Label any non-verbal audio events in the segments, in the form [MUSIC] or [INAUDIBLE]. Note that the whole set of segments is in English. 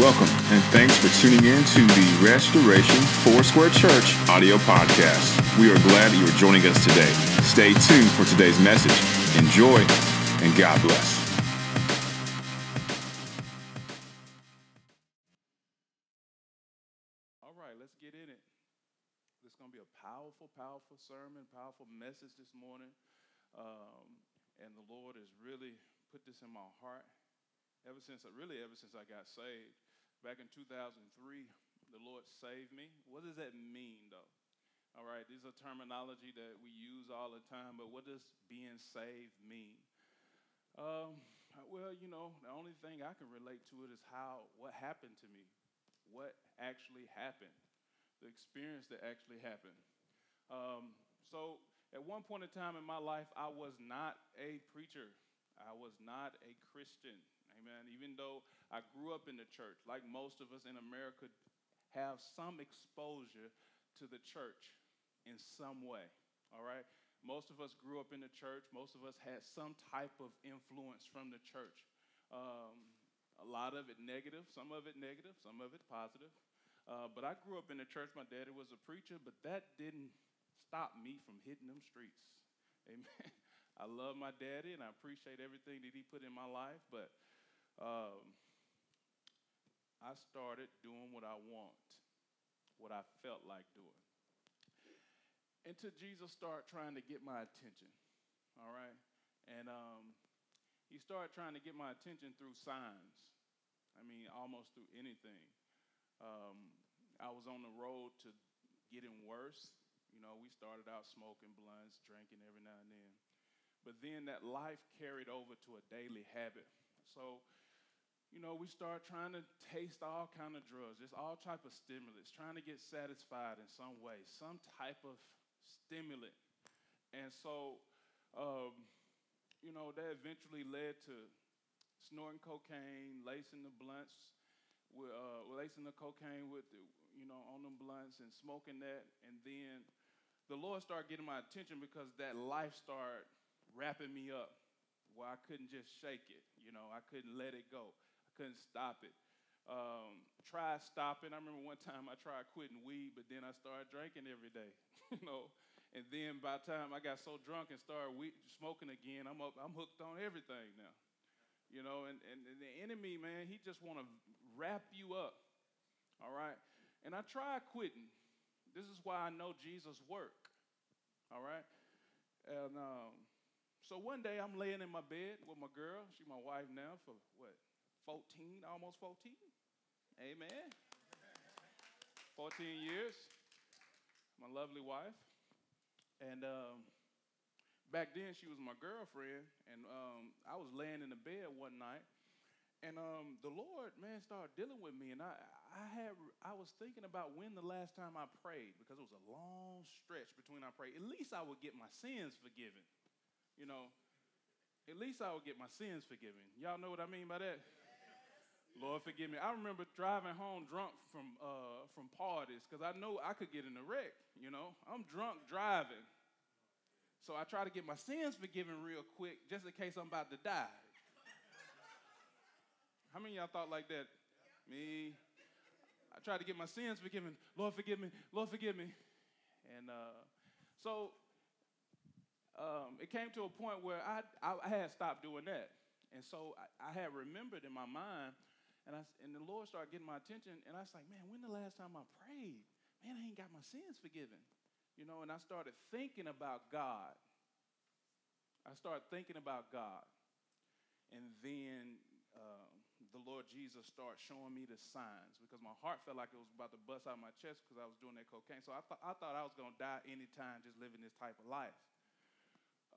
Welcome, and thanks for tuning in to the Restoration Foursquare Church audio podcast. We are glad that you are joining us today. Stay tuned for today's message. Enjoy, and God bless. All right, let's get in it. This is going to be a powerful, powerful sermon, powerful message this morning. Um, and the Lord has really put this in my heart ever since, really ever since I got saved. Back in 2003, the Lord saved me. What does that mean, though? All right, these are terminology that we use all the time, but what does being saved mean? Um, well, you know, the only thing I can relate to it is how what happened to me, what actually happened, the experience that actually happened. Um, so, at one point in time in my life, I was not a preacher. I was not a Christian. Amen. Even though I grew up in the church, like most of us in America have some exposure to the church in some way. All right? Most of us grew up in the church. Most of us had some type of influence from the church. Um, a lot of it negative, some of it negative, some of it positive. Uh, but I grew up in the church. My daddy was a preacher, but that didn't stop me from hitting them streets. Amen. [LAUGHS] I love my daddy and I appreciate everything that he put in my life, but um, I started doing what I want, what I felt like doing. Until Jesus started trying to get my attention, all right? And um, he started trying to get my attention through signs. I mean, almost through anything. Um, I was on the road to getting worse. You know, we started out smoking blunts, drinking every now and then. But then that life carried over to a daily habit. So you know, we start trying to taste all kind of drugs, just all type of stimulants, trying to get satisfied in some way, some type of stimulant. And so, um, you know, that eventually led to snorting cocaine, lacing the blunts, with, uh, lacing the cocaine with, the, you know, on them blunts and smoking that. And then the Lord started getting my attention because that life started wrapping me up where I couldn't just shake it. You know, I couldn't let it go couldn't stop it. Um, tried stopping. I remember one time I tried quitting weed, but then I started drinking every day, [LAUGHS] you know. And then by the time I got so drunk and started smoking again, I'm up, I'm hooked on everything now, you know. And, and, and the enemy, man, he just want to wrap you up, all right. And I tried quitting. This is why I know Jesus work, all right. And um, so one day I'm laying in my bed with my girl. She's my wife now for what 14, almost 14. Amen. 14 years. My lovely wife. And um, back then, she was my girlfriend. And um, I was laying in the bed one night. And um, the Lord, man, started dealing with me. And I, I, had, I was thinking about when the last time I prayed, because it was a long stretch between I prayed. At least I would get my sins forgiven. You know, at least I would get my sins forgiven. Y'all know what I mean by that? Lord forgive me. I remember driving home drunk from uh, from parties because I know I could get in a wreck. You know, I'm drunk driving, so I try to get my sins forgiven real quick just in case I'm about to die. How many y'all thought like that? Me. I tried to get my sins forgiven. Lord forgive me. Lord forgive me. And uh, so um, it came to a point where I, I, I had stopped doing that. And so I, I had remembered in my mind and, I, and the Lord started getting my attention, and I was like, man, when the last time I prayed? Man, I ain't got my sins forgiven. You know, and I started thinking about God. I started thinking about God. And then uh, the Lord Jesus started showing me the signs because my heart felt like it was about to bust out of my chest because I was doing that cocaine. So I, th- I thought I was going to die anytime just living this type of life.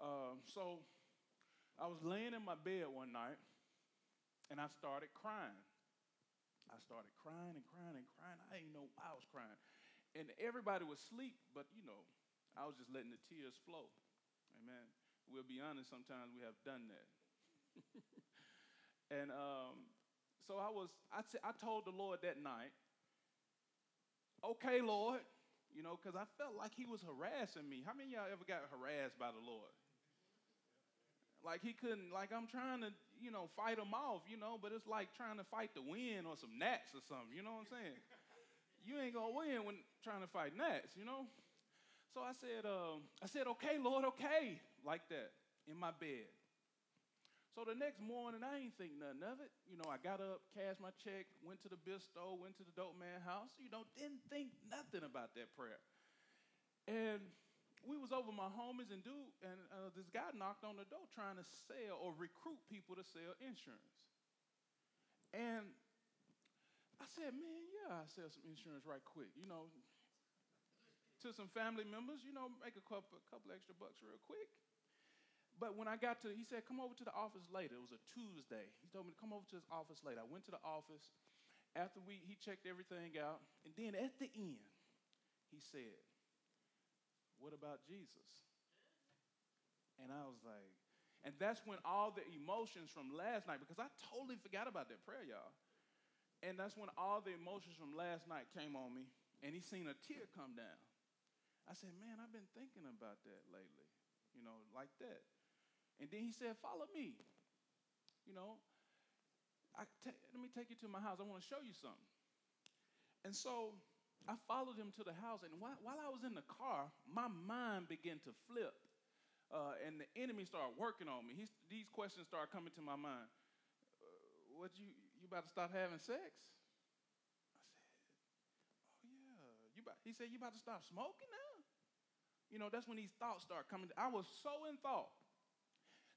Um, so I was laying in my bed one night and I started crying. I started crying and crying and crying. I didn't know I was crying. And everybody was asleep, but you know, I was just letting the tears flow. Amen. We'll be honest, sometimes we have done that. [LAUGHS] and um, so I was, I, t- I told the Lord that night, okay, Lord, you know, because I felt like he was harassing me. How many y'all ever got harassed by the Lord? Like he couldn't, like I'm trying to, you know, fight them off, you know, but it's like trying to fight the wind or some gnats or something, you know what I'm saying? you ain't gonna win when trying to fight gnats, you know? So I said, um, I said, okay, Lord, okay, like that, in my bed. So the next morning, I ain't think nothing of it. You know, I got up, cashed my check, went to the bistro, went to the dope man house. You know, didn't think nothing about that prayer. And we was over my homies and dude, and uh, this guy knocked on the door trying to sell or recruit people to sell insurance. And I said, man, yeah, I sell some insurance right quick. You know, to some family members, you know, make a couple, a couple extra bucks real quick. But when I got to, he said, come over to the office later. It was a Tuesday. He told me to come over to his office later. I went to the office. After we, he checked everything out. And then at the end, he said, what about Jesus? And I was like, and that's when all the emotions from last night, because I totally forgot about that prayer, y'all. And that's when all the emotions from last night came on me, and he seen a tear come down. I said, Man, I've been thinking about that lately, you know, like that. And then he said, Follow me. You know, I t- let me take you to my house. I want to show you something. And so I followed him to the house, and while, while I was in the car, my mind began to flip, uh, and the enemy started working on me. He's, these questions started coming to my mind. Uh, what you you about to stop having sex? I said, Oh yeah. You about, he said you about to stop smoking now. You know that's when these thoughts start coming. I was so in thought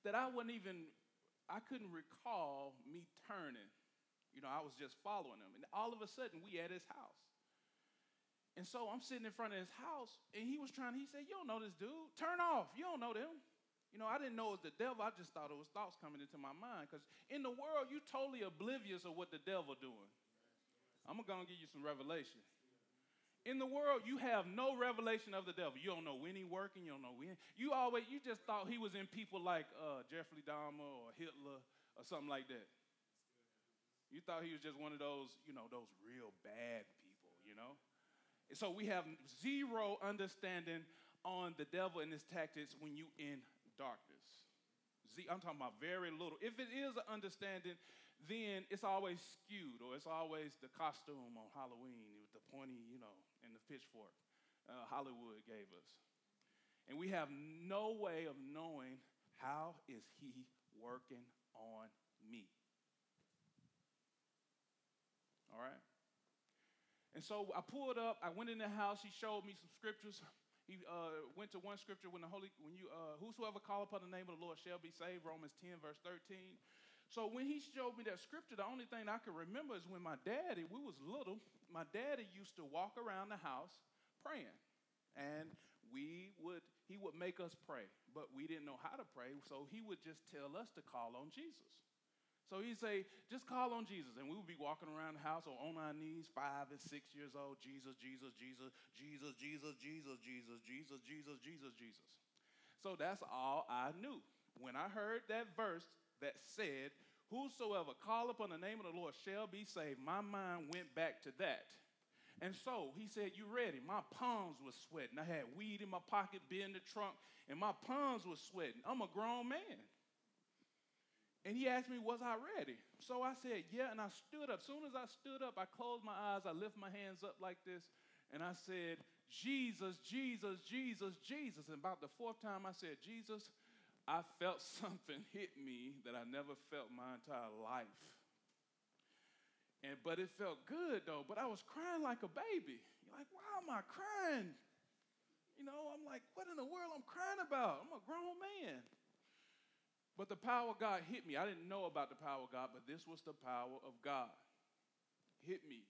that I wasn't even. I couldn't recall me turning. You know, I was just following him, and all of a sudden we at his house. And so I'm sitting in front of his house, and he was trying, he said, You don't know this dude. Turn off. You don't know them. You know, I didn't know it was the devil. I just thought it was thoughts coming into my mind. Because in the world, you're totally oblivious of what the devil doing. I'm going to give you some revelation. In the world, you have no revelation of the devil. You don't know when he working. You don't know when. You always, you just thought he was in people like uh, Jeffrey Dahmer or Hitler or something like that. You thought he was just one of those, you know, those real bad people, you know? So we have zero understanding on the devil and his tactics when you in darkness. Z, I'm talking about very little. If it is an understanding, then it's always skewed, or it's always the costume on Halloween with the pointy, you know, and the pitchfork uh, Hollywood gave us. And we have no way of knowing how is he working on me. All right? And so I pulled up. I went in the house. He showed me some scriptures. He uh, went to one scripture when the Holy, when you, uh, whosoever call upon the name of the Lord shall be saved. Romans 10, verse 13. So when he showed me that scripture, the only thing I can remember is when my daddy, we was little, my daddy used to walk around the house praying. And we would, he would make us pray, but we didn't know how to pray. So he would just tell us to call on Jesus. So he'd say, just call on Jesus. And we would be walking around the house or on our knees, five and six years old. Jesus, Jesus, Jesus, Jesus, Jesus, Jesus, Jesus, Jesus, Jesus, Jesus, Jesus. So that's all I knew. When I heard that verse that said, Whosoever call upon the name of the Lord shall be saved, my mind went back to that. And so he said, You ready? My palms were sweating. I had weed in my pocket, beer in the trunk, and my palms were sweating. I'm a grown man. And he asked me, Was I ready? So I said, Yeah. And I stood up. Soon as I stood up, I closed my eyes. I lift my hands up like this. And I said, Jesus, Jesus, Jesus, Jesus. And about the fourth time I said, Jesus, I felt [LAUGHS] something hit me that I never felt my entire life. And but it felt good though. But I was crying like a baby. You're like, why am I crying? You know, I'm like, what in the world I'm crying about? I'm a grown man. But the power of God hit me. I didn't know about the power of God, but this was the power of God. Hit me.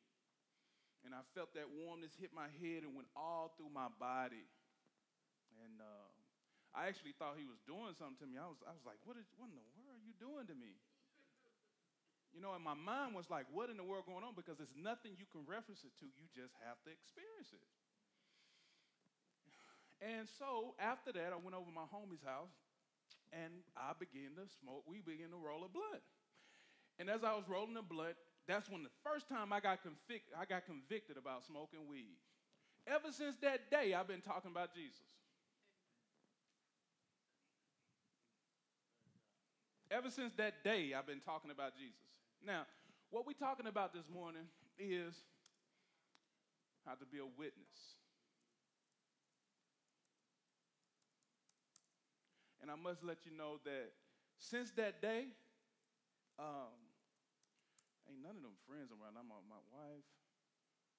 And I felt that warmness hit my head and went all through my body. And uh, I actually thought he was doing something to me. I was, I was like, what, is, what in the world are you doing to me? You know, and my mind was like, what in the world going on? Because there's nothing you can reference it to. You just have to experience it. [SIGHS] And so after that, I went over my homie's house and I began to smoke. We began to roll a blunt. And as I was rolling the blunt, that's when the first time I got, convic- I got convicted about smoking weed. Ever since that day, I've been talking about Jesus. ever since that day, I've been talking about Jesus. Now, what we're talking about this morning is how to be a witness. And I must let you know that since that day, um, ain't none of them friends around. I'm my wife,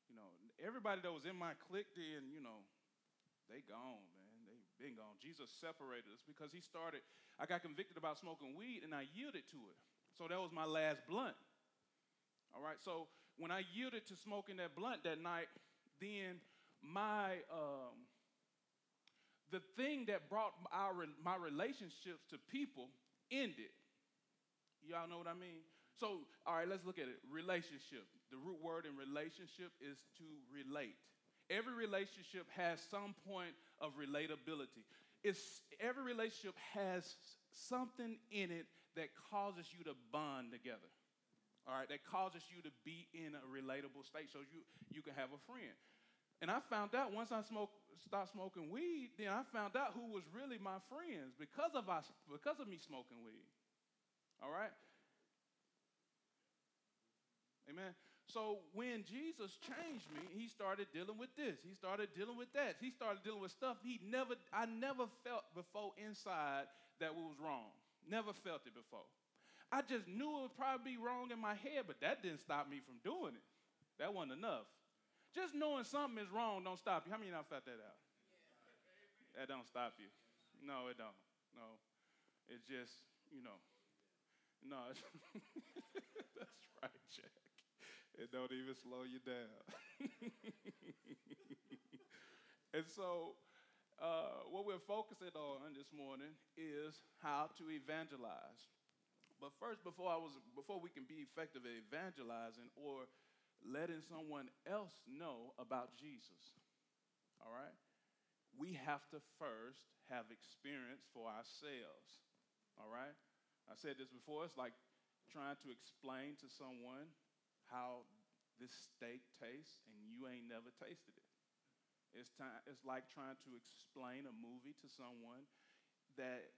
you know, everybody that was in my clique then, you know, they gone, man. They been gone. Jesus separated us because he started. I got convicted about smoking weed and I yielded to it. So that was my last blunt. All right. So when I yielded to smoking that blunt that night, then my um, the thing that brought our my relationships to people ended. Y'all know what I mean? So, all right, let's look at it. Relationship. The root word in relationship is to relate. Every relationship has some point of relatability. It's, every relationship has something in it that causes you to bond together. All right, that causes you to be in a relatable state so you, you can have a friend. And I found out once I smoke, stopped smoking weed, then I found out who was really my friends because of, us, because of me smoking weed. All right? Amen. So when Jesus changed me, he started dealing with this. He started dealing with that. He started dealing with stuff he never I never felt before inside that was wrong. Never felt it before. I just knew it would probably be wrong in my head, but that didn't stop me from doing it. That wasn't enough. Just knowing something is wrong don't stop you. How many of y'all felt that out? That don't stop you. No, it don't. No. It's just, you know. No, [LAUGHS] that's right, Jack. It don't even slow you down. [LAUGHS] and so, uh, what we're focusing on this morning is how to evangelize. But first, before I was, before we can be effective at evangelizing or letting someone else know about Jesus, all right, we have to first have experience for ourselves. All right, I said this before. It's like trying to explain to someone how this steak tastes and you ain't never tasted it. It's, time, it's like trying to explain a movie to someone that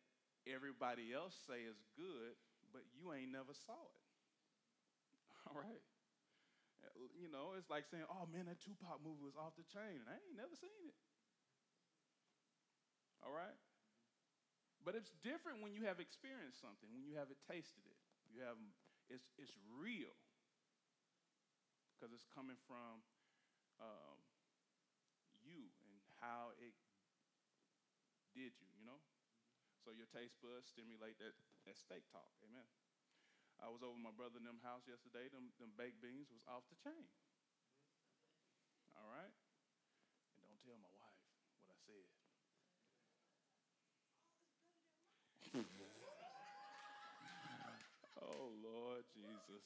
everybody else say is good, but you ain't never saw it. [LAUGHS] All right. You know, it's like saying, oh man, that Tupac movie was off the chain, and I ain't never seen it. All right? But it's different when you have experienced something, when you haven't tasted it. You have it's it's real because it's coming from um, you and how it did you, you know? So your taste buds stimulate that, that steak talk. Amen. I was over my brother in them house yesterday. Them, them baked beans was off the chain. All right? And don't tell my wife what I said. [LAUGHS] oh, Lord Jesus.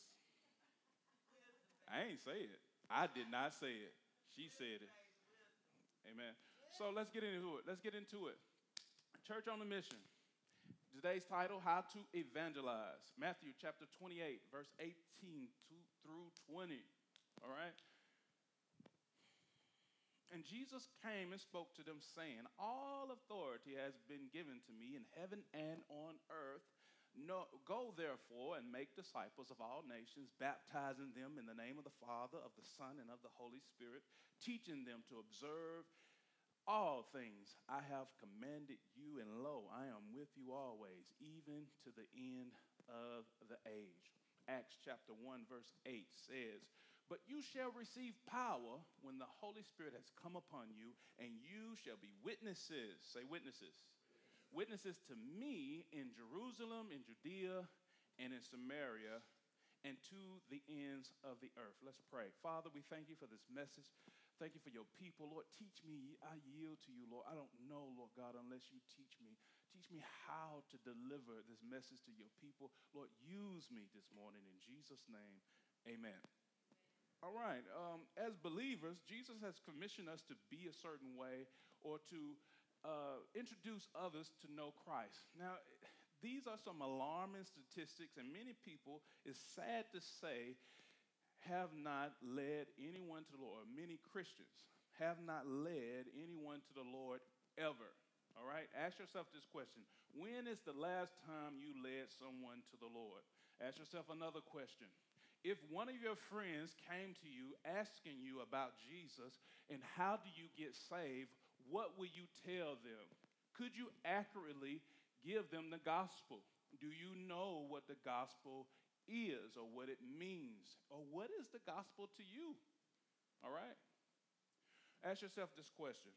I ain't say it. I did not say it. She said it. Amen. So let's get into it. Let's get into it. Church on the mission. Today's title, How to Evangelize. Matthew chapter 28, verse 18 to, through 20. All right? And Jesus came and spoke to them, saying, All authority has been given to me in heaven and on earth. No, go therefore and make disciples of all nations, baptizing them in the name of the Father, of the Son, and of the Holy Spirit, teaching them to observe all things I have commanded you, and lo, I am with you always, even to the end of the age. Acts chapter 1, verse 8 says, But you shall receive power when the Holy Spirit has come upon you, and you shall be witnesses. Say, witnesses witnesses to me in Jerusalem, in Judea, and in Samaria, and to the ends of the earth. Let's pray. Father, we thank you for this message. Thank you for your people. Lord, teach me. I yield to you, Lord. I don't know, Lord God, unless you teach me. Teach me how to deliver this message to your people. Lord, use me this morning in Jesus' name. Amen. All right. Um, as believers, Jesus has commissioned us to be a certain way or to uh, introduce others to know Christ. Now, these are some alarming statistics, and many people, it's sad to say, have not led anyone to the Lord. Many Christians have not led anyone to the Lord ever. All right? Ask yourself this question When is the last time you led someone to the Lord? Ask yourself another question. If one of your friends came to you asking you about Jesus and how do you get saved, what will you tell them? Could you accurately give them the gospel? Do you know what the gospel is or what it means? Or what is the gospel to you? All right? Ask yourself this question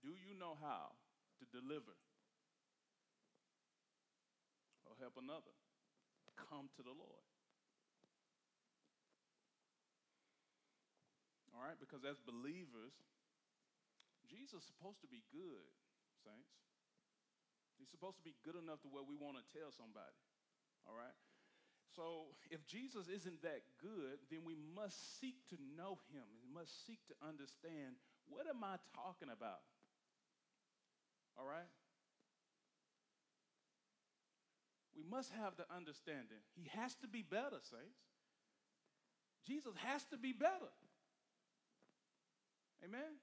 Do you know how to deliver or help another come to the Lord? All right, because as believers, Jesus is supposed to be good, saints. He's supposed to be good enough to where we want to tell somebody. All right? So if Jesus isn't that good, then we must seek to know him. We must seek to understand what am I talking about? All right? We must have the understanding. He has to be better, saints. Jesus has to be better. Amen?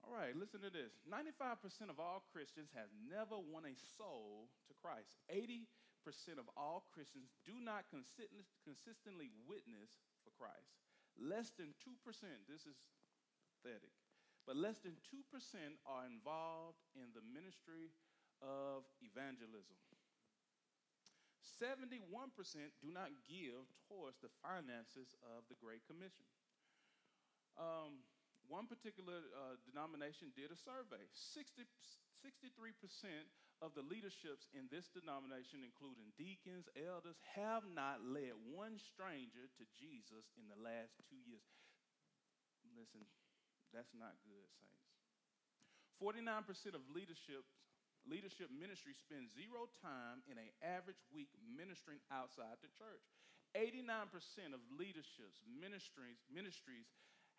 All right, listen to this 95% of all Christians have never won a soul to Christ. 80% of all Christians do not consistently witness for Christ. Less than 2%, this is pathetic, but less than 2% are involved in the ministry of evangelism. 71% do not give towards the finances of the Great Commission. Um, one particular uh, denomination did a survey. 60, 63% of the leaderships in this denomination, including deacons, elders, have not led one stranger to Jesus in the last two years. Listen, that's not good, saints. 49% of leadership leadership ministry spend zero time in an average week ministering outside the church. 89% of leaderships ministries ministries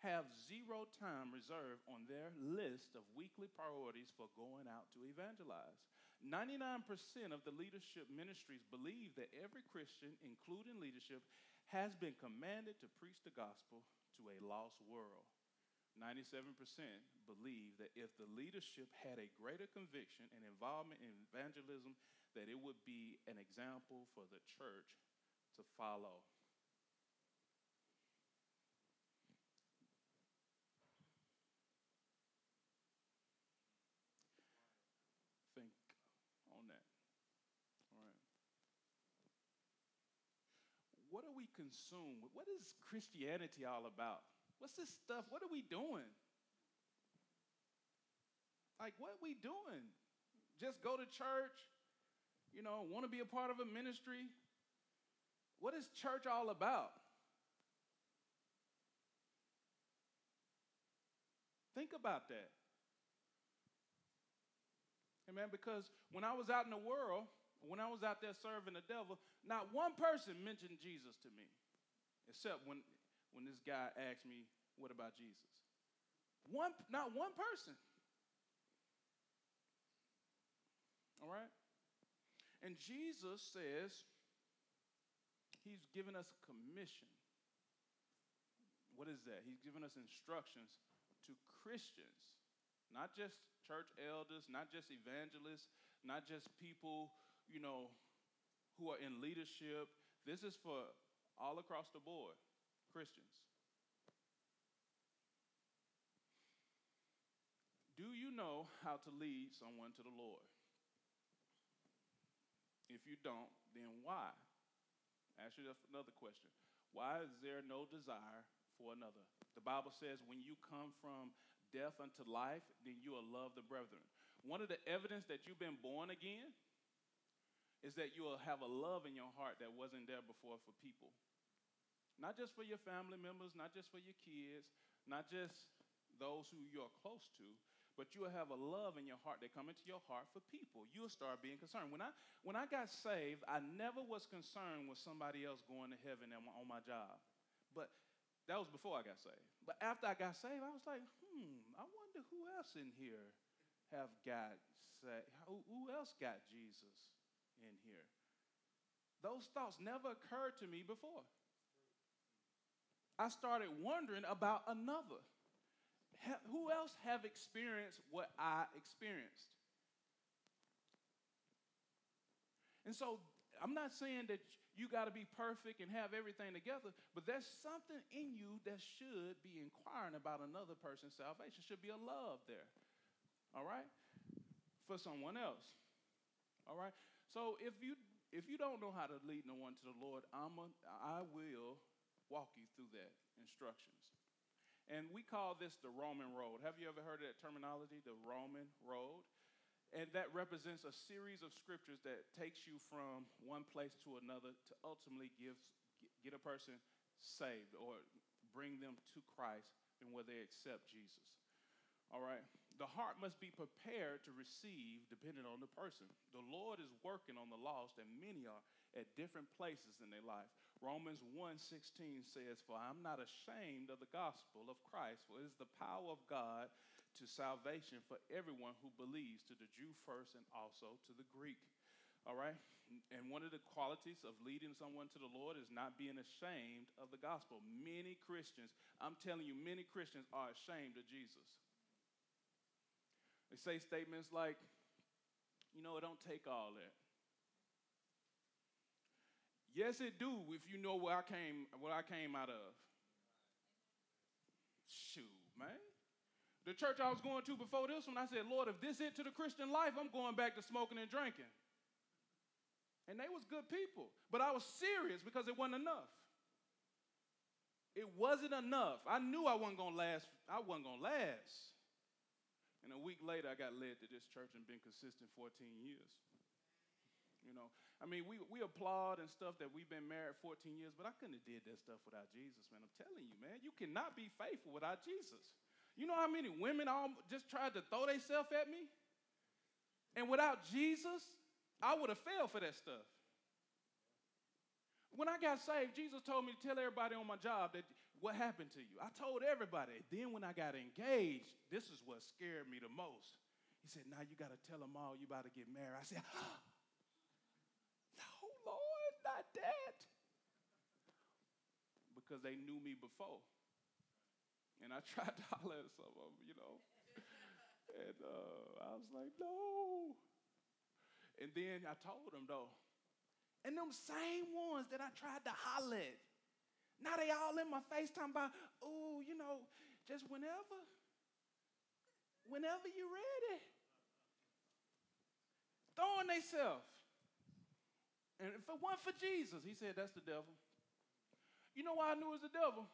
have zero time reserved on their list of weekly priorities for going out to evangelize. 99% of the leadership ministries believe that every Christian, including leadership, has been commanded to preach the gospel to a lost world. 97% believe that if the leadership had a greater conviction and involvement in evangelism, that it would be an example for the church to follow. Think on that. All right. What are we consumed? What is Christianity all about? What's this stuff? What are we doing? Like, what are we doing? Just go to church, you know, want to be a part of a ministry? What is church all about? Think about that. Amen. Because when I was out in the world, when I was out there serving the devil, not one person mentioned Jesus to me, except when when this guy asked me, What about Jesus? One, not one person. All right? And Jesus says he's given us commission. What is that? He's given us instructions to Christians, not just church elders, not just evangelists, not just people, you know, who are in leadership. This is for all across the board. Christians. Do you know how to lead someone to the Lord? If you don't, then why? Ask you another question. Why is there no desire for another? The Bible says, when you come from death unto life, then you will love the brethren. One of the evidence that you've been born again is that you will have a love in your heart that wasn't there before for people. Not just for your family members, not just for your kids, not just those who you're close to, but you will have a love in your heart that come into your heart for people. You'll start being concerned. When I when I got saved, I never was concerned with somebody else going to heaven on my job. But that was before I got saved. But after I got saved, I was like, hmm, I wonder who else in here have got saved. Who else got Jesus in here? Those thoughts never occurred to me before. I started wondering about another. Who else have experienced what I experienced? And so I'm not saying that you got to be perfect and have everything together, but there's something in you that should be inquiring about another person's salvation. Should be a love there. All right? For someone else. All right? So if you if you don't know how to lead no one to the Lord, I'm a, I will walk you through that instructions. And we call this the Roman road. Have you ever heard of that terminology, the Roman road? And that represents a series of scriptures that takes you from one place to another to ultimately give, get a person saved or bring them to Christ and where they accept Jesus. All right? The heart must be prepared to receive depending on the person. The Lord is working on the lost, and many are at different places in their life. Romans 1:16 says, "For I'm not ashamed of the gospel of Christ, for it is the power of God to salvation for everyone who believes, to the Jew first and also to the Greek. All right? And one of the qualities of leading someone to the Lord is not being ashamed of the gospel. Many Christians, I'm telling you, many Christians are ashamed of Jesus. They say statements like, you know, it don't take all that. Yes, it do if you know where I came, what I came out of. Shoot, man. The church I was going to before this one, I said, Lord, if this it to the Christian life, I'm going back to smoking and drinking. And they was good people. But I was serious because it wasn't enough. It wasn't enough. I knew I wasn't gonna last, I wasn't gonna last. And a week later, I got led to this church and been consistent 14 years. You know, I mean, we, we applaud and stuff that we've been married 14 years, but I couldn't have did that stuff without Jesus, man. I'm telling you, man, you cannot be faithful without Jesus. You know how many women all just tried to throw themselves at me? And without Jesus, I would have failed for that stuff. When I got saved, Jesus told me to tell everybody on my job that what happened to you. I told everybody. Then when I got engaged, this is what scared me the most. He said, Now you got to tell them all you about to get married. I said, No, Lord, not that. Because they knew me before. And I [LAUGHS] tried to holler at some of them, you know. And uh, I was like, no. And then I told them, though. And them same ones that I tried to holler at, now they all in my face talking about, oh, you know, just whenever, whenever you're ready. Throwing themselves. And if it weren't for Jesus, he said, that's the devil. You know why I knew it was the devil?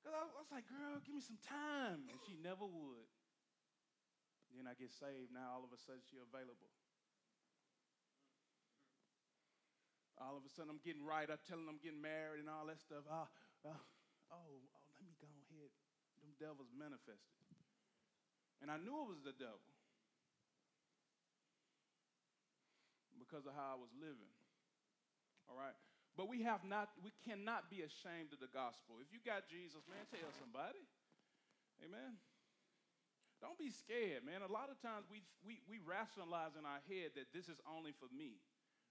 Because I, was like, girl, give me some time. And she never would. Then I get saved. Now all of a sudden she's available. All of a sudden I'm getting right. I'm telling them I'm getting married and all that stuff. Oh, oh, oh, oh let me go ahead. Them devils manifested. And I knew it was the devil because of how I was living. All right? But we have not, we cannot be ashamed of the gospel. If you got Jesus, man, tell somebody. Amen. Don't be scared, man. A lot of times we, we, we rationalize in our head that this is only for me.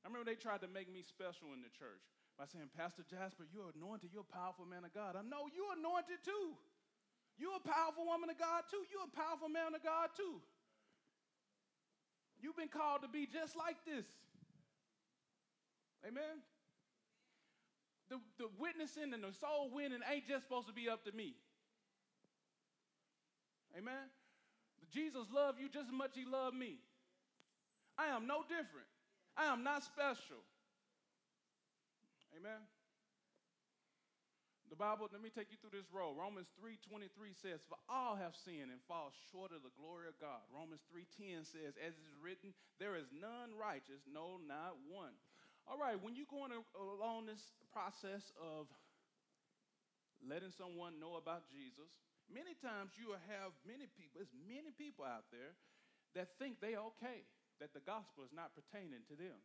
I remember they tried to make me special in the church by saying, Pastor Jasper, you're anointed, you're a powerful man of God. I know you're anointed too. You're a powerful woman of God too. You're a powerful man of God too. You've been called to be just like this. Amen the, the witnessing and the soul winning ain't just supposed to be up to me. Amen. Jesus loved you just as much as he loved me. I am no different. I am not special. Amen. The Bible, let me take you through this road. Romans 3:23 says, For all have sinned and fall short of the glory of God. Romans 3:10 says, As it is written, there is none righteous, no, not one. All right, when you're going along this process of letting someone know about Jesus, many times you will have many people, there's many people out there that think they're okay, that the gospel is not pertaining to them,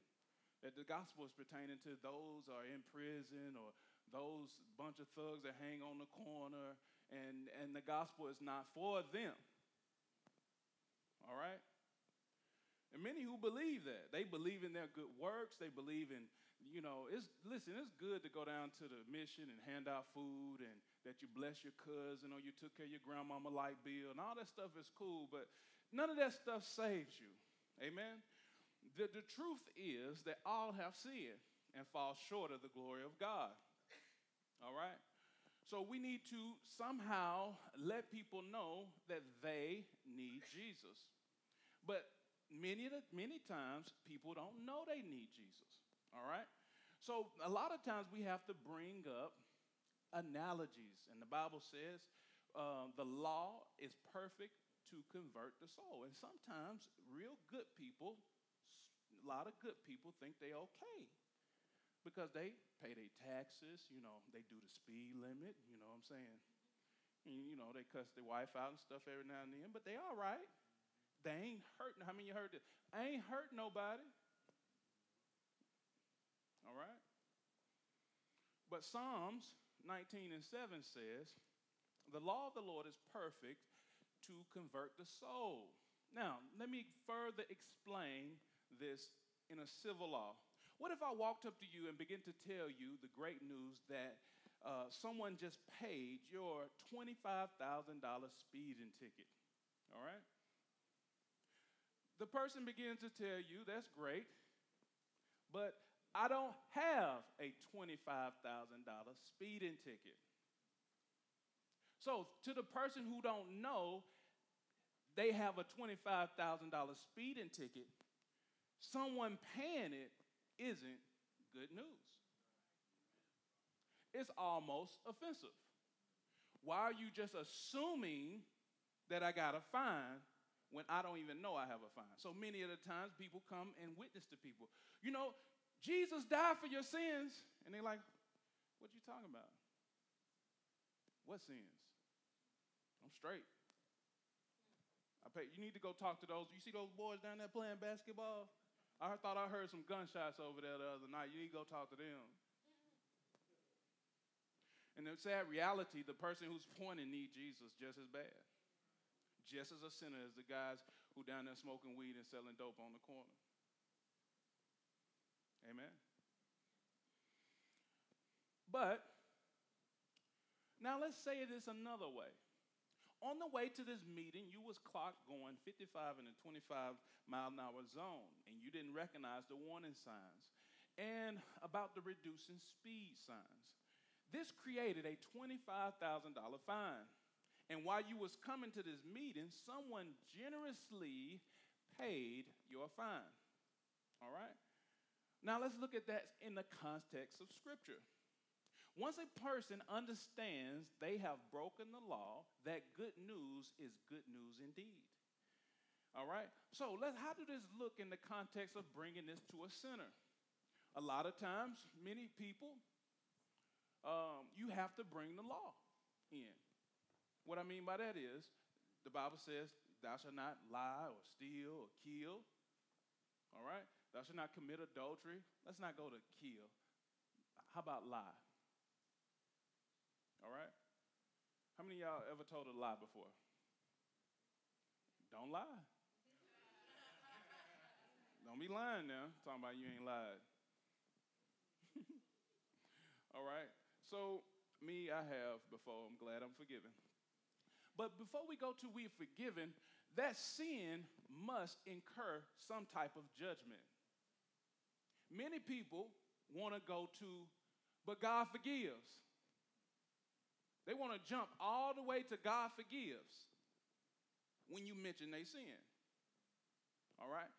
that the gospel is pertaining to those are in prison or those bunch of thugs that hang on the corner, and, and the gospel is not for them. All right? And many who believe that. They believe in their good works. They believe in, you know, it's listen, it's good to go down to the mission and hand out food and that you bless your cousin or you took care of your grandmama light bill and all that stuff is cool, but none of that stuff saves you. Amen. The, the truth is that all have sinned and fall short of the glory of God. All right? So we need to somehow let people know that they need Jesus. But many, many times people don't know they need Jesus. All right? So a lot of times we have to bring up analogies. And the Bible says uh, the law is perfect to convert the soul. And sometimes real good people, a lot of good people think they're okay because they pay their taxes, you know, they do the speed limit, you know what I'm saying? And, you know, they cuss their wife out and stuff every now and then, but they all right. They ain't hurting. How many you heard this? I ain't hurt nobody. All right? But Psalms 19 and 7 says, The law of the Lord is perfect to convert the soul. Now, let me further explain this in a civil law. What if I walked up to you and began to tell you the great news that uh, someone just paid your $25,000 speeding ticket? All right? The person begins to tell you, that's great, but I don't have a $25,000 speeding ticket. So, to the person who don't know, they have a $25,000 speeding ticket. Someone paying it isn't good news. It's almost offensive. Why are you just assuming that I got a fine when I don't even know I have a fine? So many of the times people come and witness to people. You know, Jesus died for your sins. And they're like, what you talking about? What sins? I'm straight. You need to go talk to those. You see those boys down there playing basketball? I thought I heard some gunshots over there the other night. You need to go talk to them. And the sad reality, the person who's pointing need Jesus just as bad. Just as a sinner as the guys who down there smoking weed and selling dope on the corner. Amen. But now let's say this another way. On the way to this meeting, you was clocked going 55 in a 25 mile an hour zone, and you didn't recognize the warning signs and about the reducing speed signs. This created a $25,000 fine. And while you was coming to this meeting, someone generously paid your fine. All right? Now let's look at that in the context of Scripture. Once a person understands they have broken the law, that good news is good news indeed. All right? So let's, how do this look in the context of bringing this to a sinner? A lot of times, many people, um, you have to bring the law in. What I mean by that is, the Bible says, thou shalt not lie or steal or kill. All right? Thou shalt not commit adultery. Let's not go to kill. How about lie? All right? How many y'all ever told a lie before? Don't lie. Don't be lying now, talking about you ain't lied. [LAUGHS] All right? So, me, I have before. I'm glad I'm forgiven. But before we go to we're forgiven, that sin must incur some type of judgment. Many people want to go to, but God forgives. They want to jump all the way to God forgives when you mention they sin. All right?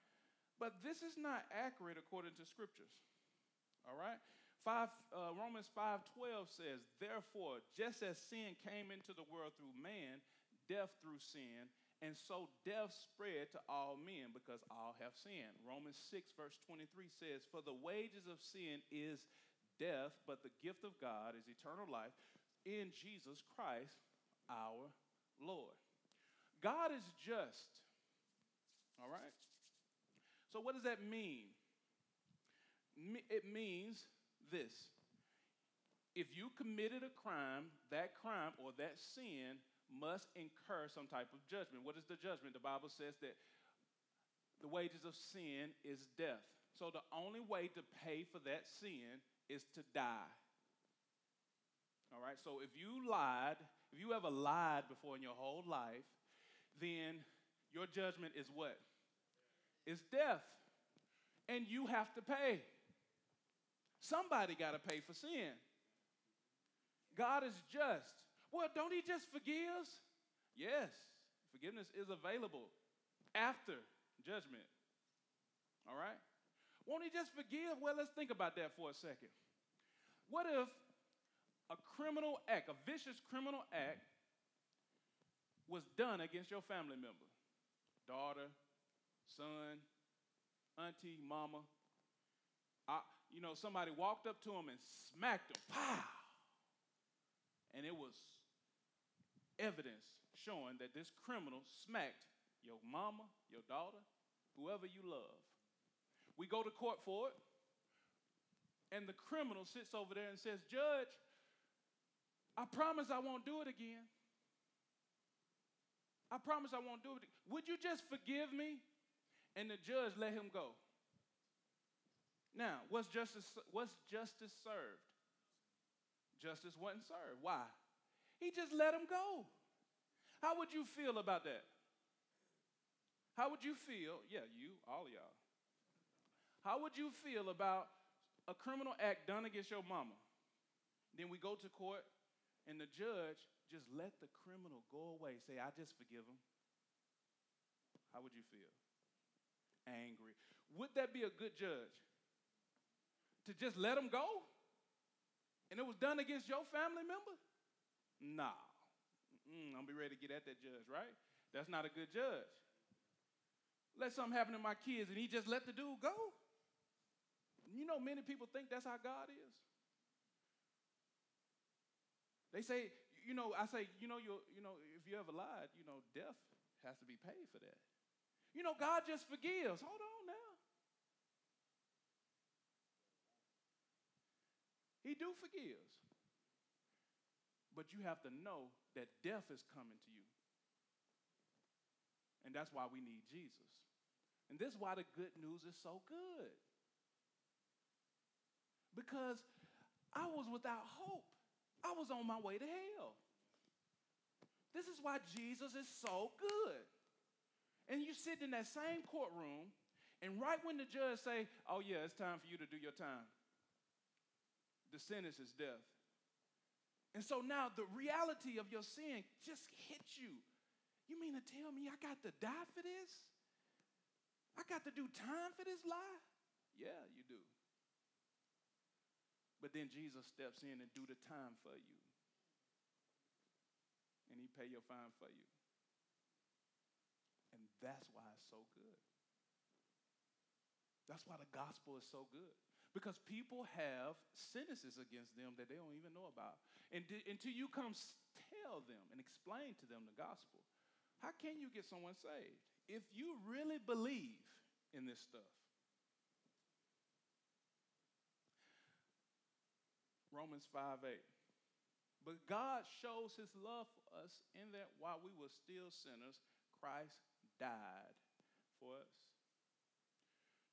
But this is not accurate according to scriptures. All right? Five, uh, Romans 5:12 says, "Therefore, just as sin came into the world through man, death through sin, and so death spread to all men because all have sinned. Romans 6, verse 23 says, For the wages of sin is death, but the gift of God is eternal life in Jesus Christ our Lord. God is just. All right? So, what does that mean? It means this. If you committed a crime, that crime or that sin must incur some type of judgment. What is the judgment? The Bible says that the wages of sin is death. So the only way to pay for that sin is to die. All right, so if you lied, if you ever lied before in your whole life, then your judgment is what? It's death. And you have to pay. Somebody got to pay for sin. God is just. Well, don't He just forgive? Yes, forgiveness is available after judgment. All right? Won't He just forgive? Well, let's think about that for a second. What if a criminal act, a vicious criminal act, was done against your family member? Daughter, son, auntie, mama. I, you know, somebody walked up to him and smacked him. Pow! And it was evidence showing that this criminal smacked your mama, your daughter, whoever you love. We go to court for it, and the criminal sits over there and says, Judge, I promise I won't do it again. I promise I won't do it. Would you just forgive me? And the judge let him go. Now, was justice, was justice served? Justice wasn't served. Why? He just let him go. How would you feel about that? How would you feel? Yeah, you, all y'all. How would you feel about a criminal act done against your mama? Then we go to court, and the judge just let the criminal go away. Say, I just forgive him. How would you feel? Angry. Would that be a good judge? To just let him go? And it was done against your family member? Nah. Mm, I'm be ready to get at that judge, right? That's not a good judge. Let something happen to my kids and he just let the dude go. You know, many people think that's how God is. They say, you know, I say, you know, you you know, if you ever lied, you know, death has to be paid for that. You know, God just forgives. Hold on now. He do forgives. But you have to know that death is coming to you. And that's why we need Jesus. And this is why the good news is so good. Because I was without hope. I was on my way to hell. This is why Jesus is so good. And you sit in that same courtroom, and right when the judge say, "Oh yeah, it's time for you to do your time," the sentence is death. And so now the reality of your sin just hits you. You mean to tell me I got to die for this? I got to do time for this lie? Yeah, you do. But then Jesus steps in and do the time for you. And he pay your fine for you. And that's why it's so good. That's why the gospel is so good because people have sentences against them that they don't even know about. And d- until you come tell them and explain to them the gospel, how can you get someone saved? If you really believe in this stuff. Romans 5 8. But God shows his love for us in that while we were still sinners, Christ died for us.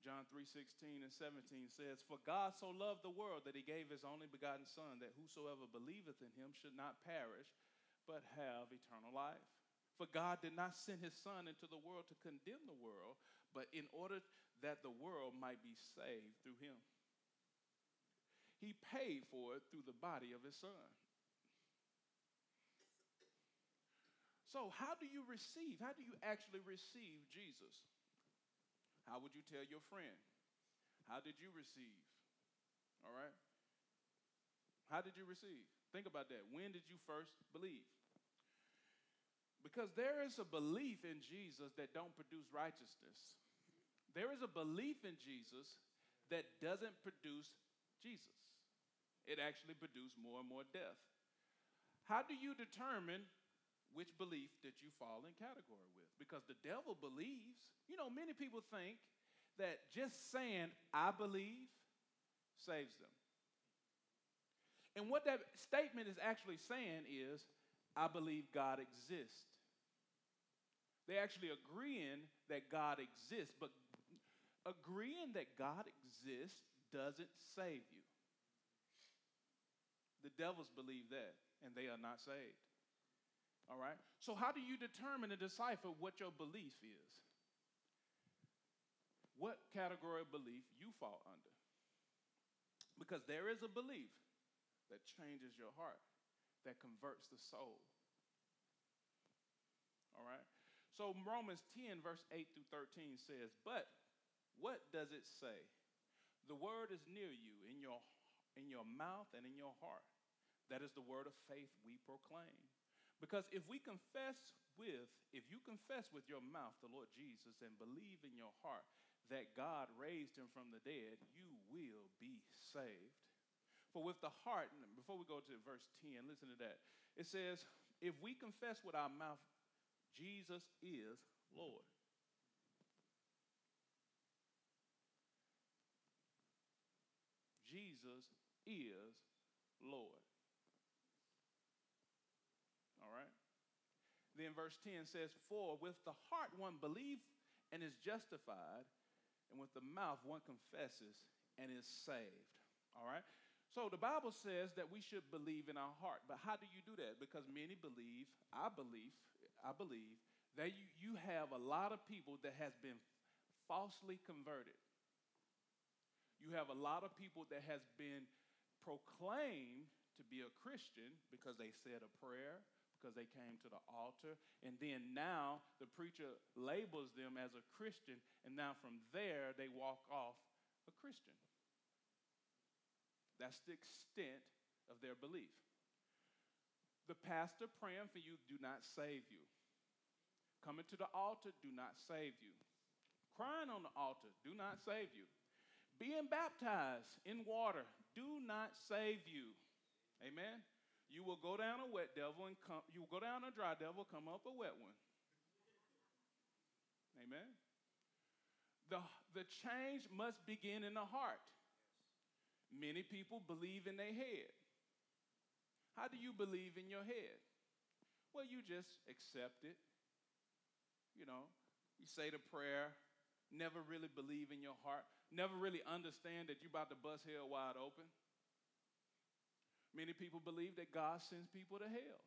John 3 16 and 17 says, For God so loved the world that he gave his only begotten Son, that whosoever believeth in him should not perish, but have eternal life. For God did not send his Son into the world to condemn the world, but in order that the world might be saved through him. He paid for it through the body of his Son. So, how do you receive? How do you actually receive Jesus? How would you tell your friend? How did you receive? All right? How did you receive? Think about that. When did you first believe? Because there is a belief in Jesus that don't produce righteousness. There is a belief in Jesus that doesn't produce Jesus. It actually produces more and more death. How do you determine which belief that you fall in category with. Because the devil believes. You know, many people think that just saying, I believe, saves them. And what that statement is actually saying is, I believe God exists. They're actually agreeing that God exists, but Agreeing that God exists doesn't save you. The devils believe that, and they are not saved. All right? So, how do you determine and decipher what your belief is? What category of belief you fall under? Because there is a belief that changes your heart, that converts the soul. All right? So Romans 10, verse 8 through 13 says, But what does it say? The word is near you, in your, in your mouth and in your heart. That is the word of faith we proclaim. Because if we confess with, if you confess with your mouth the Lord Jesus and believe in your heart that God raised him from the dead, you will be saved. For with the heart, before we go to verse 10, listen to that. It says, If we confess with our mouth Jesus is Lord. Jesus is Lord. All right? Then verse 10 says, For with the heart one believes and is justified, and with the mouth one confesses and is saved. All right? So the Bible says that we should believe in our heart. But how do you do that? Because many believe, I believe, I believe that you, you have a lot of people that has been falsely converted. You have a lot of people that has been proclaimed to be a Christian because they said a prayer, because they came to the altar, and then now the preacher labels them as a Christian, and now from there they walk off a Christian. That's the extent of their belief. The pastor praying for you do not save you. Coming to the altar do not save you. Crying on the altar do not save you. Being baptized in water do not save you. Amen. You will go down a wet devil and come you will go down a dry devil, come up a wet one. Amen. The, the change must begin in the heart. Many people believe in their head. How do you believe in your head? Well, you just accept it. You know, you say the prayer, never really believe in your heart, never really understand that you're about to bust hell wide open. Many people believe that God sends people to hell.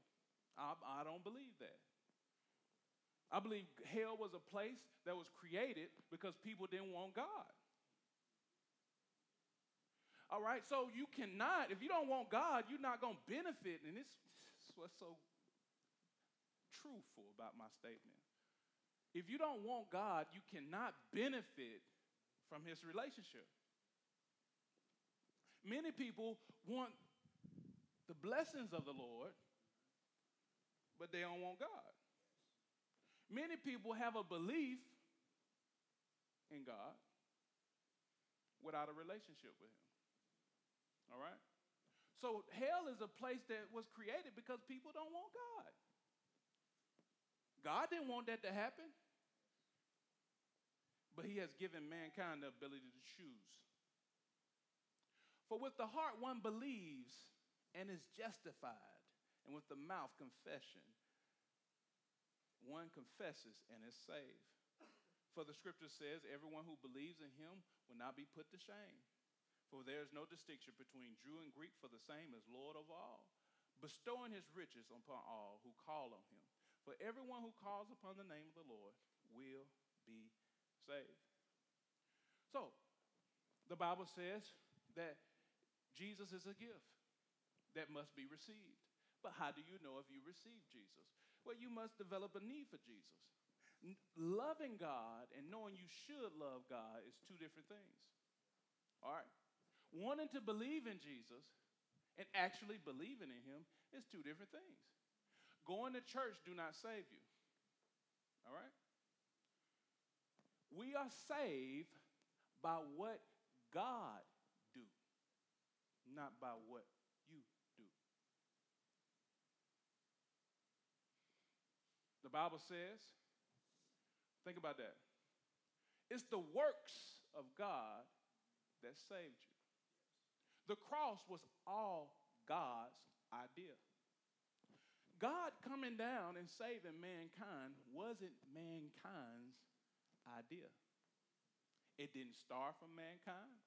I, I don't believe that. I believe hell was a place that was created because people didn't want God. All right, so you cannot, if you don't want God, you're not going to benefit. And this, this is what's so truthful about my statement. If you don't want God, you cannot benefit from his relationship. Many people want the blessings of the Lord, but they don't want God. Many people have a belief in God without a relationship with Him. All right? So hell is a place that was created because people don't want God. God didn't want that to happen. But he has given mankind the ability to choose. For with the heart one believes and is justified, and with the mouth confession, one confesses and is saved. For the scripture says, everyone who believes in him will not be put to shame. For there is no distinction between Jew and Greek, for the same is Lord of all, bestowing his riches upon all who call on him. For everyone who calls upon the name of the Lord will be saved. So, the Bible says that Jesus is a gift that must be received. But how do you know if you receive Jesus? Well, you must develop a need for Jesus. Loving God and knowing you should love God is two different things. All right? wanting to believe in Jesus and actually believing in him is two different things. Going to church do not save you. All right? We are saved by what God do, not by what you do. The Bible says, think about that. It's the works of God that saved you. The cross was all God's idea. God coming down and saving mankind wasn't mankind's idea. It didn't start from mankind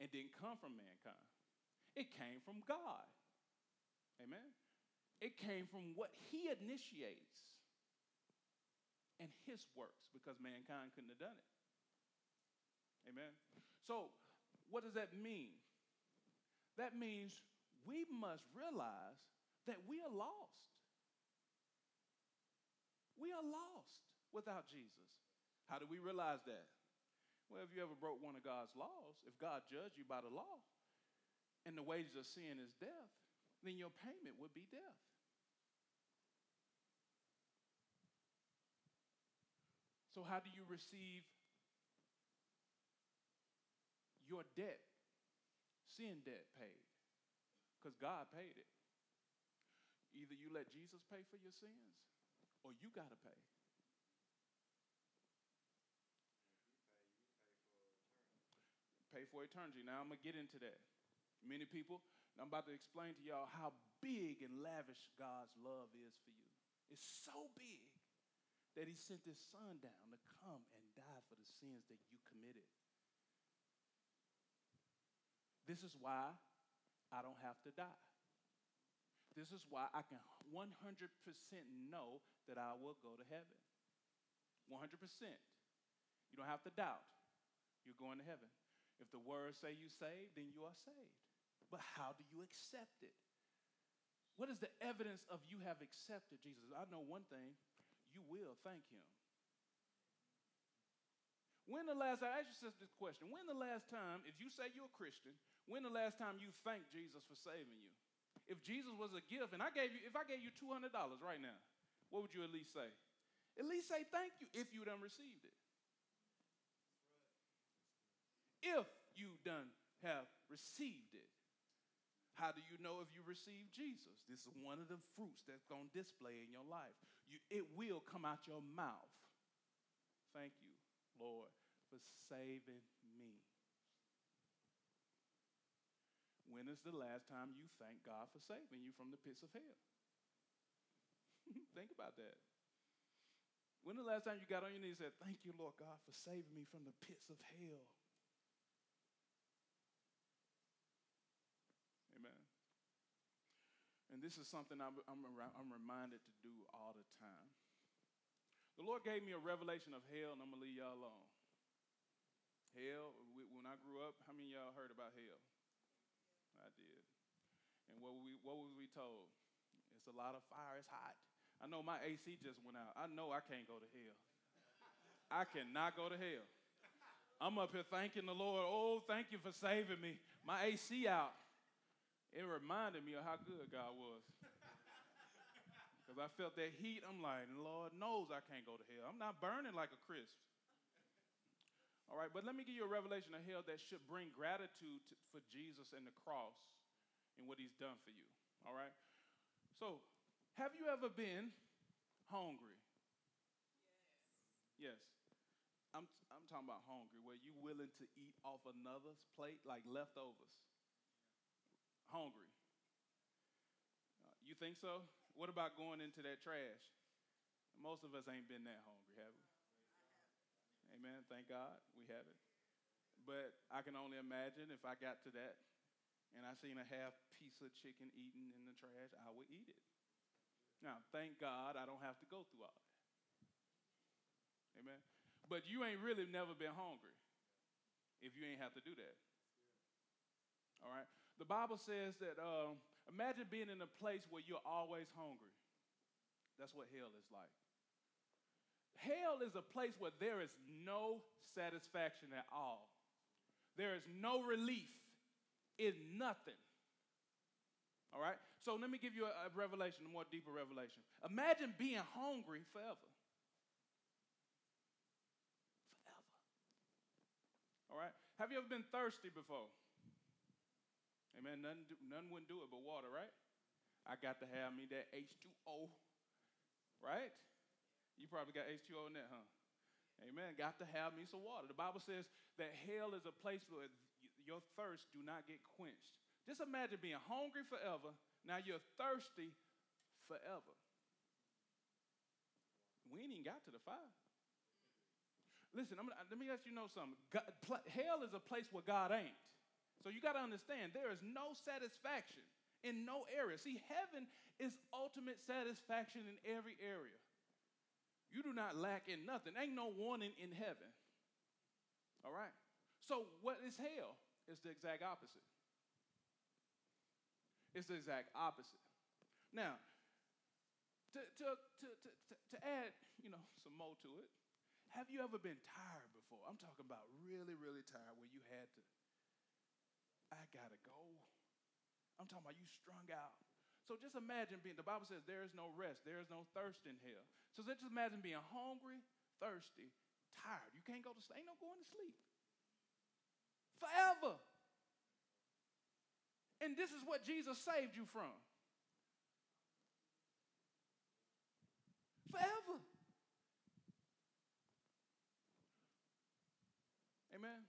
and didn't come from mankind. It came from God. Amen. It came from what he initiates and his works because mankind couldn't have done it. Amen. So, what does that mean? That means we must realize that we are lost. We are lost without Jesus. How do we realize that? Well, if you ever broke one of God's laws, if God judged you by the law, and the wages of sin is death, then your payment would be death. So, how do you receive your debt, sin debt, paid? Because God paid it. Either you let Jesus pay for your sins, or you got to pay. Pay for eternity. Now, I'm going to get into that. Many people, I'm about to explain to y'all how big and lavish God's love is for you. It's so big that he sent his son down to come and die for the sins that you committed. This is why I don't have to die. This is why I can 100% know that I will go to heaven. 100%. You don't have to doubt. You're going to heaven. If the words say you saved, then you are saved. But how do you accept it? What is the evidence of you have accepted Jesus? I know one thing you will thank him. When the last I ask you this question, when the last time, if you say you're a Christian, when the last time you thanked Jesus for saving you? If Jesus was a gift, and I gave you, if I gave you $200 right now, what would you at least say? At least say thank you if you done received it. If you done have received it. How do you know if you received Jesus? This is one of the fruits that's going to display in your life. You, it will come out your mouth. Thank you, Lord, for saving me. When is the last time you thank God for saving you from the pits of hell? [LAUGHS] Think about that. When the last time you got on your knees and said, Thank you, Lord God, for saving me from the pits of hell? And this is something I'm, I'm, I'm reminded to do all the time. The Lord gave me a revelation of hell, and I'm going to leave y'all alone. Hell, when I grew up, how many y'all heard about hell? I did. And what, we, what was we told? It's a lot of fire, it's hot. I know my AC just went out. I know I can't go to hell. I cannot go to hell. I'm up here thanking the Lord. Oh, thank you for saving me. My AC out it reminded me of how good God was. [LAUGHS] Because I felt that heat. I'm like, Lord knows I can't go to hell. I'm not burning like a crisp. All right, but let me give you a revelation of hell that should bring gratitude to, for Jesus and the cross and what he's done for you. All right? So, have you ever been hungry? Yes. Yes. I'm, I'm talking about hungry, where you willing to eat off another's plate like leftovers hungry. Uh, you think so? What about going into that trash? Most of us ain't been that hungry, have we? Amen. Thank God we haven't. But I can only imagine if I got to that and I seen a half piece of chicken eaten in the trash, I would eat it. Now, thank God I don't have to go through all that. Amen. But you ain't really never been hungry if you ain't have to do that. All right. The Bible says that uh, imagine being in a place where you're always hungry. That's what hell is like. Hell is a place where there is no satisfaction at all. There is no relief in nothing. All right? So let me give you a, a revelation, a more deeper revelation. Imagine being hungry forever. Forever. All right? Have you ever been thirsty before? Amen. None, none wouldn't do it but water, right? I got to have me that H2O, right? You probably got H2O in that, huh? Amen. Got to have me some water. The Bible says that hell is a place where your thirst do not get quenched. Just imagine being hungry forever. Now you're thirsty forever. We ain't even got to the fire. Listen, gonna, let me ask you know something. God, hell is a place where God ain't. So you got to understand there is no satisfaction in no area. See, heaven is ultimate satisfaction in every area. You do not lack in nothing. Ain't no warning in heaven. All right? So, what is hell? It's the exact opposite. It's the exact opposite. Now, to, to, to, to, to add, you know, some more to it, have you ever been tired before? I'm talking about really, really tired where you had to, I gotta go. I'm talking about you strung out. So just imagine being, the Bible says there is no rest, there is no thirst in hell. So just imagine being hungry, thirsty, tired. You can't go to sleep. Ain't no going to sleep. Forever. And this is what Jesus saved you from. Forever. Amen.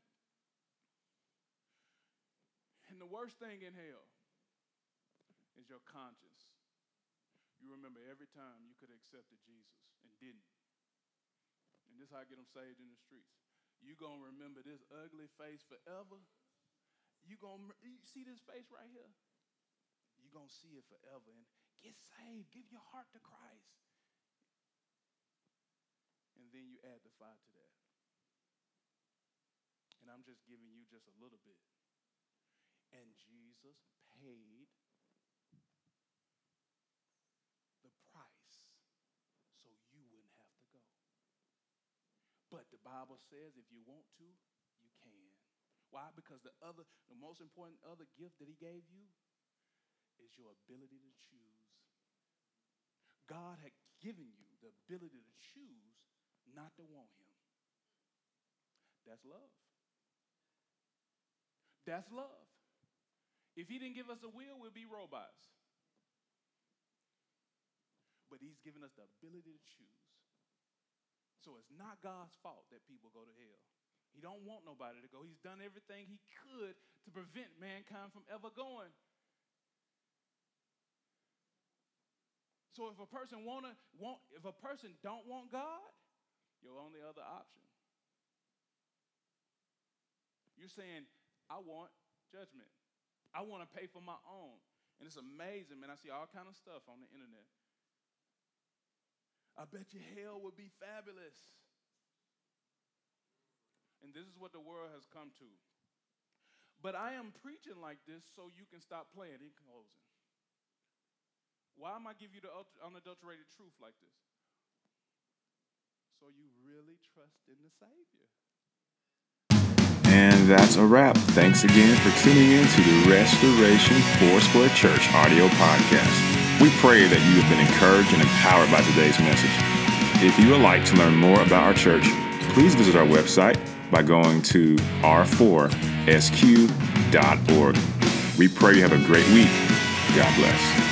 And the worst thing in hell is your conscience. You remember every time you could have accepted Jesus and didn't. And this is how I get them saved in the streets. You gonna remember this ugly face forever. You gonna you see this face right here. You gonna see it forever and get saved. Give your heart to Christ. And then you add the fire to that. And I'm just giving you just a little bit. And Jesus paid the price so you wouldn't have to go. But the Bible says if you want to, you can. Why? Because the other, the most important other gift that he gave you is your ability to choose. God had given you the ability to choose not to want him. That's love. That's love. If he didn't give us a will, we'd be robots. But he's given us the ability to choose. So it's not God's fault that people go to hell. He don't want nobody to go. He's done everything he could to prevent mankind from ever going. So if a person wanna want if a person don't want God, your only other option. You're saying, I want judgment. I want to pay for my own. And it's amazing, man. I see all kind of stuff on the internet. I bet you hell would be fabulous. And this is what the world has come to. But I am preaching like this so you can stop playing in closing. Why am I giving you the unadulterated truth like this? So you really trust in the Savior. That's a wrap. Thanks again for tuning in to the Restoration Foursquare Church audio podcast. We pray that you have been encouraged and empowered by today's message. If you would like to learn more about our church, please visit our website by going to r4sq.org. We pray you have a great week. God bless.